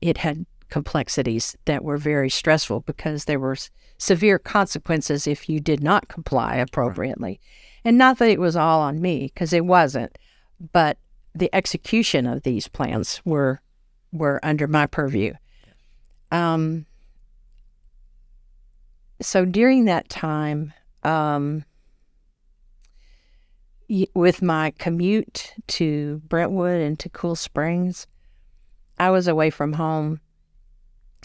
it had complexities that were very stressful because there were severe consequences if you did not comply appropriately. Right. And not that it was all on me, because it wasn't, but the execution of these plans were were under my purview. Um, so during that time, um, with my commute to Brentwood and to Cool Springs, I was away from home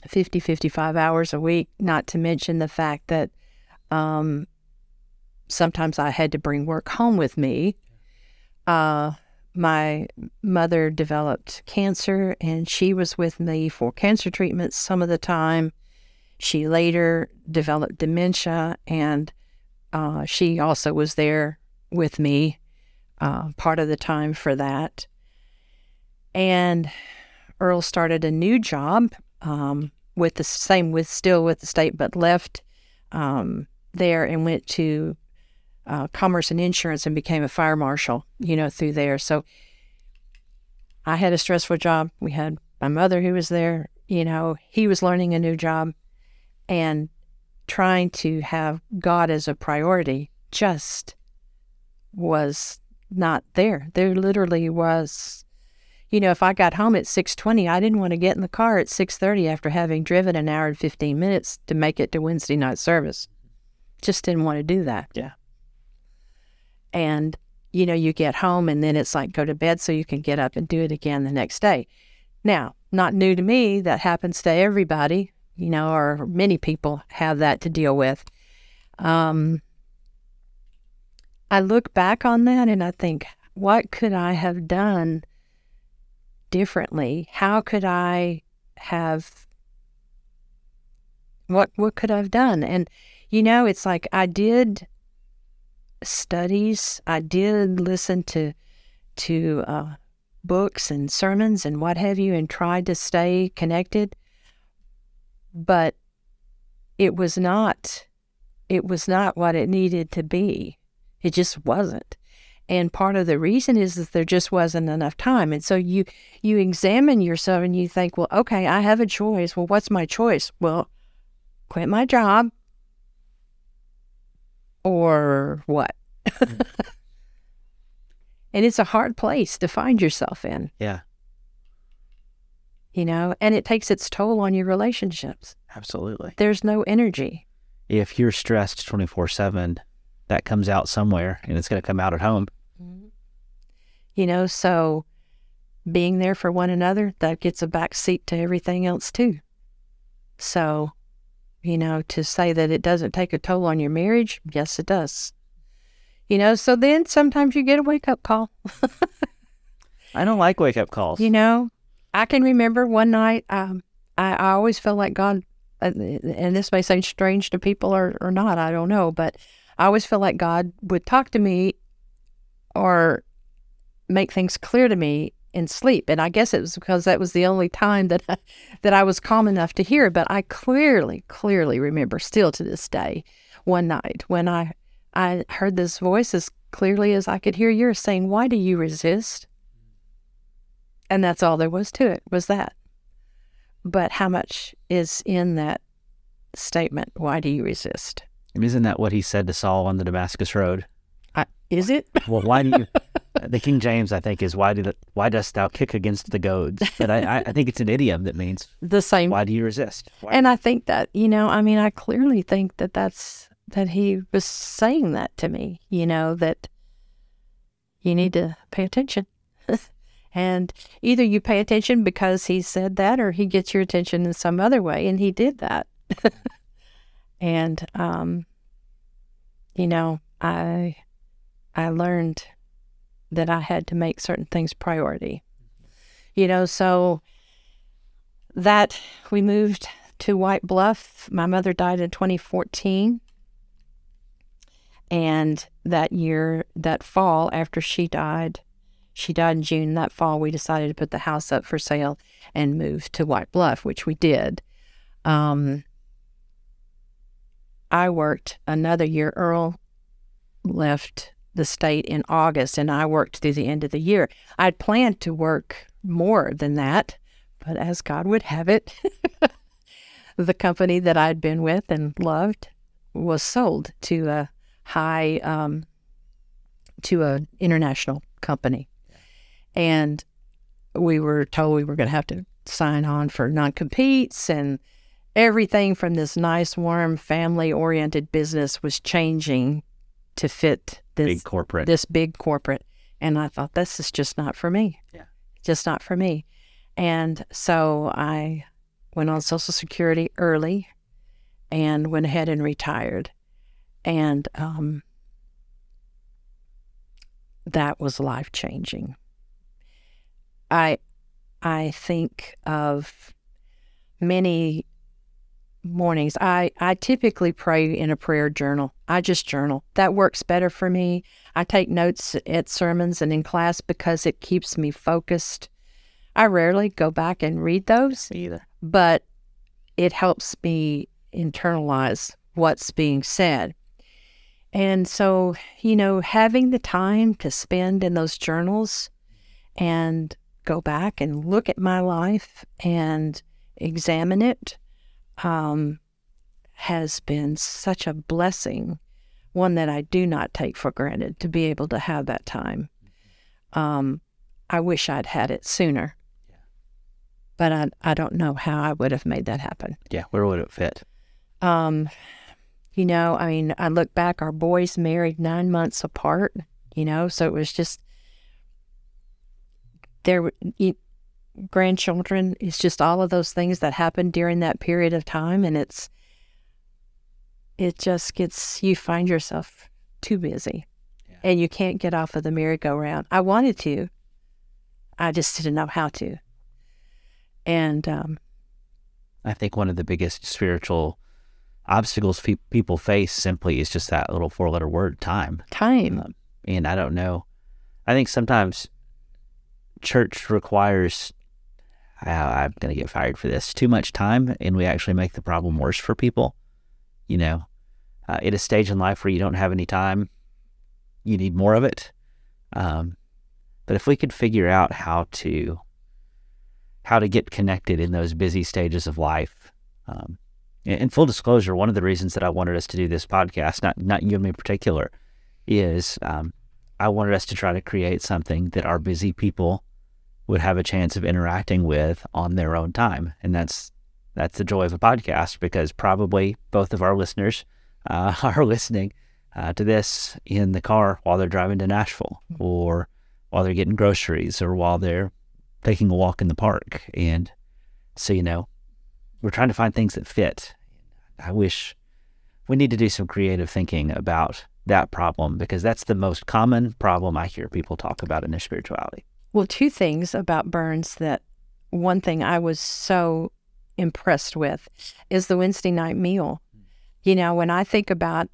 50, 55 hours a week, not to mention the fact that um, sometimes I had to bring work home with me. Uh, my mother developed cancer and she was with me for cancer treatments some of the time. She later developed dementia and uh, she also was there with me uh, part of the time for that. And Earl started a new job um, with the same with still with the state, but left um, there and went to uh, commerce and insurance and became a fire marshal, you know, through there. So I had a stressful job. We had my mother who was there, you know, he was learning a new job and trying to have God as a priority just was not there. There literally was you know, if I got home at 6:20, I didn't want to get in the car at 6:30 after having driven an hour and 15 minutes to make it to Wednesday night service. Just didn't want to do that. Yeah. And you know, you get home and then it's like go to bed so you can get up and do it again the next day. Now, not new to me, that happens to everybody, you know, or many people have that to deal with. Um, I look back on that and I think, what could I have done differently? How could I have what what could I have done? And you know, it's like I did studies. I did listen to to uh, books and sermons and what have you, and tried to stay connected. But it was not. It was not what it needed to be. It just wasn't. And part of the reason is that there just wasn't enough time. And so you you examine yourself and you think, well, okay, I have a choice. Well, what's my choice? Well, quit my job or what? Mm-hmm. and it's a hard place to find yourself in. Yeah. you know, and it takes its toll on your relationships. Absolutely. There's no energy. If you're stressed 24 7, that comes out somewhere and it's going to come out at home. You know, so being there for one another, that gets a back seat to everything else too. So, you know, to say that it doesn't take a toll on your marriage, yes, it does. You know, so then sometimes you get a wake up call. I don't like wake up calls. You know, I can remember one night, um, I, I always felt like God, and this may sound strange to people or, or not, I don't know, but I always feel like God would talk to me or make things clear to me in sleep. And I guess it was because that was the only time that that I was calm enough to hear. But I clearly, clearly remember still to this day, one night when I I heard this voice as clearly as I could hear yours saying, "Why do you resist?" And that's all there was to it was that. But how much is in that statement? Why do you resist? Isn't that what he said to Saul on the Damascus Road? Is it? Well, why do you? the King James, I think, is why did why dost thou kick against the goads? But I, I think it's an idiom that means the same. Why do you resist? Why? And I think that you know, I mean, I clearly think that that's that he was saying that to me. You know that you need to pay attention. and either you pay attention because he said that or he gets your attention in some other way and he did that and um you know i i learned that i had to make certain things priority you know so that we moved to white bluff my mother died in 2014 and that year that fall after she died she died in June. That fall, we decided to put the house up for sale and move to White Bluff, which we did. Um, I worked another year. Earl left the state in August, and I worked through the end of the year. I'd planned to work more than that, but as God would have it, the company that I'd been with and loved was sold to a high, um, to an international company and we were told we were going to have to sign on for non competes and everything from this nice, warm, family oriented business was changing to fit this big corporate. This big corporate. And I thought, this is just not for me. Yeah. Just not for me. And so I went on Social Security early and went ahead and retired. And um, that was life changing I I think of many mornings. I, I typically pray in a prayer journal. I just journal. That works better for me. I take notes at sermons and in class because it keeps me focused. I rarely go back and read those either, but it helps me internalize what's being said. And so, you know, having the time to spend in those journals and go back and look at my life and examine it um, has been such a blessing, one that I do not take for granted to be able to have that time. Um, I wish I'd had it sooner, but I, I don't know how I would have made that happen. Yeah, where would it fit? Um, you know, I mean, I look back, our boys married nine months apart, you know, so it was just there grandchildren it's just all of those things that happen during that period of time and it's it just gets you find yourself too busy. Yeah. and you can't get off of the merry-go-round. I wanted to i just didn't know how to. And um, i think one of the biggest spiritual obstacles fe- people face simply is just that little four letter word time. Time. Um, and i don't know. I think sometimes church requires I'm going to get fired for this too much time, and we actually make the problem worse for people. You know, uh, at a stage in life where you don't have any time, you need more of it. Um, but if we could figure out how to how to get connected in those busy stages of life, um, in full disclosure, one of the reasons that I wanted us to do this podcast, not not you and me in particular, is um, I wanted us to try to create something that our busy people would have a chance of interacting with on their own time. And that's that's the joy of a podcast because probably both of our listeners uh, are listening uh, to this in the car while they're driving to Nashville or while they're getting groceries or while they're taking a walk in the park. And so, you know, we're trying to find things that fit. I wish we need to do some creative thinking about that problem because that's the most common problem I hear people talk about in their spirituality. Well, two things about Burns that one thing I was so impressed with is the Wednesday night meal. Hmm. You know, when I think about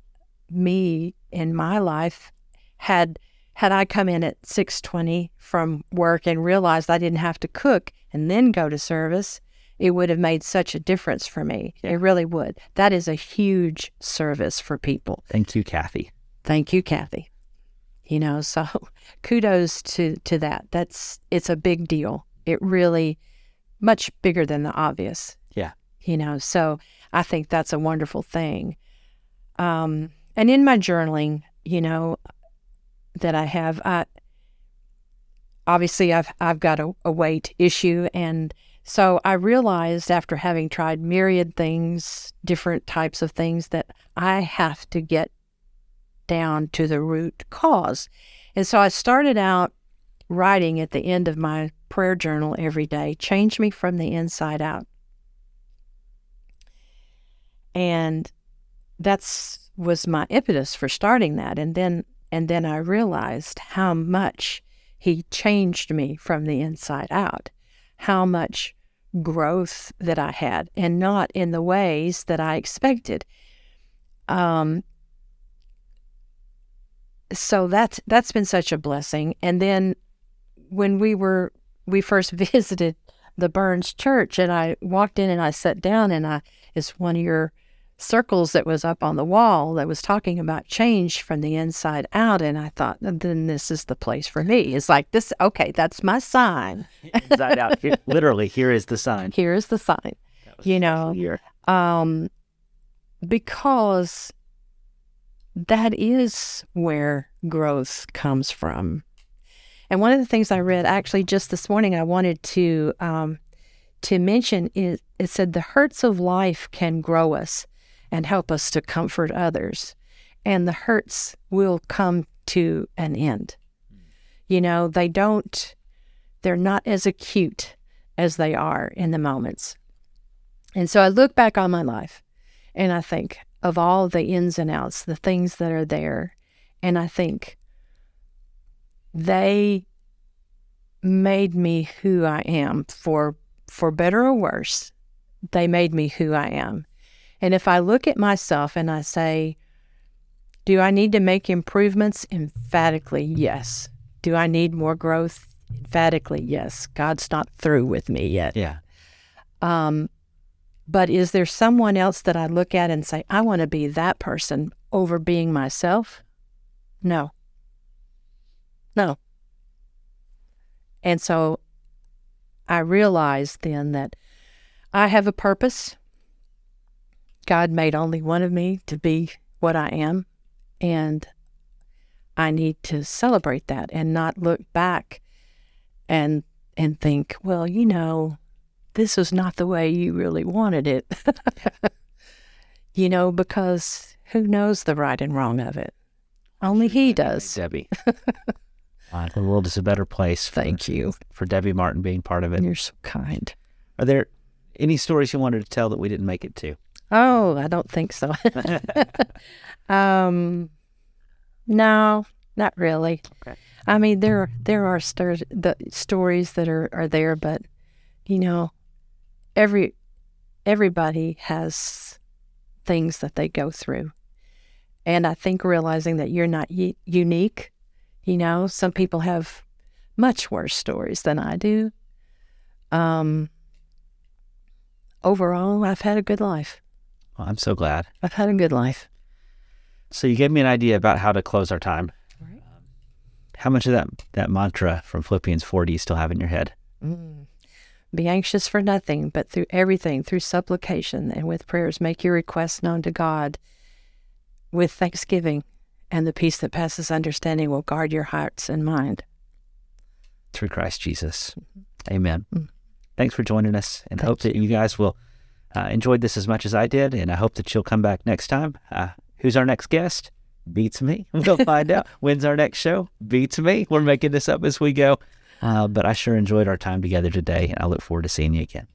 me in my life, had had I come in at 6:20 from work and realized I didn't have to cook and then go to service, it would have made such a difference for me. Yeah. It really would. That is a huge service for people. Thank you, Kathy. Thank you, Kathy. You know, so kudos to to that. That's it's a big deal. It really much bigger than the obvious. Yeah. You know, so I think that's a wonderful thing. Um, and in my journaling, you know, that I have, I obviously I've I've got a, a weight issue, and so I realized after having tried myriad things, different types of things, that I have to get down to the root cause. And so I started out writing at the end of my prayer journal every day, change me from the inside out. And that's was my impetus for starting that. And then and then I realized how much he changed me from the inside out, how much growth that I had, and not in the ways that I expected. Um, so that's that's been such a blessing. And then when we were we first visited the Burns Church, and I walked in and I sat down, and I it's one of your circles that was up on the wall that was talking about change from the inside out, and I thought, then this is the place for me. It's like this. Okay, that's my sign. Inside out. Here, literally, here is the sign. Here is the sign. You know, um, because that is where growth comes from. And one of the things I read actually just this morning, I wanted to um, to mention is it said the hurts of life can grow us and help us to comfort others, and the hurts will come to an end. You know, they don't; they're not as acute as they are in the moments. And so I look back on my life, and I think of all the ins and outs, the things that are there, and I think they made me who I am for for better or worse. They made me who I am. And if I look at myself and I say, do I need to make improvements? Emphatically, yes. Do I need more growth? Emphatically, yes. God's not through with me yet. Yeah. Um, but is there someone else that I look at and say, I want to be that person over being myself? No. No. And so I realized then that I have a purpose. God made only one of me to be what I am. And I need to celebrate that and not look back and and think, well, you know, this is not the way you really wanted it. you know, because who knows the right and wrong of it? Only he does. Debbie. Uh, the world is a better place. For, Thank you. for Debbie Martin being part of it. You're so kind. Are there any stories you wanted to tell that we didn't make it to? Oh, I don't think so. um, no, not really. Okay. I mean, there there are stir- the stories that are, are there, but you know, every everybody has things that they go through, and I think realizing that you're not y- unique. You know, some people have much worse stories than I do. Um, overall, I've had a good life. Well, I'm so glad. I've had a good life. So you gave me an idea about how to close our time. Right. How much of that that mantra from Philippians 4 do you still have in your head? Mm. Be anxious for nothing, but through everything, through supplication and with prayers, make your requests known to God with thanksgiving, and the peace that passes understanding will guard your hearts and mind. through Christ Jesus. Amen. Thanks for joining us, and hope that you guys will uh, enjoyed this as much as I did, and I hope that you'll come back next time. Uh, who's our next guest? Beats me. We'll find out. When's our next show? Beats me. We're making this up as we go. Uh, but I sure enjoyed our time together today, and I look forward to seeing you again.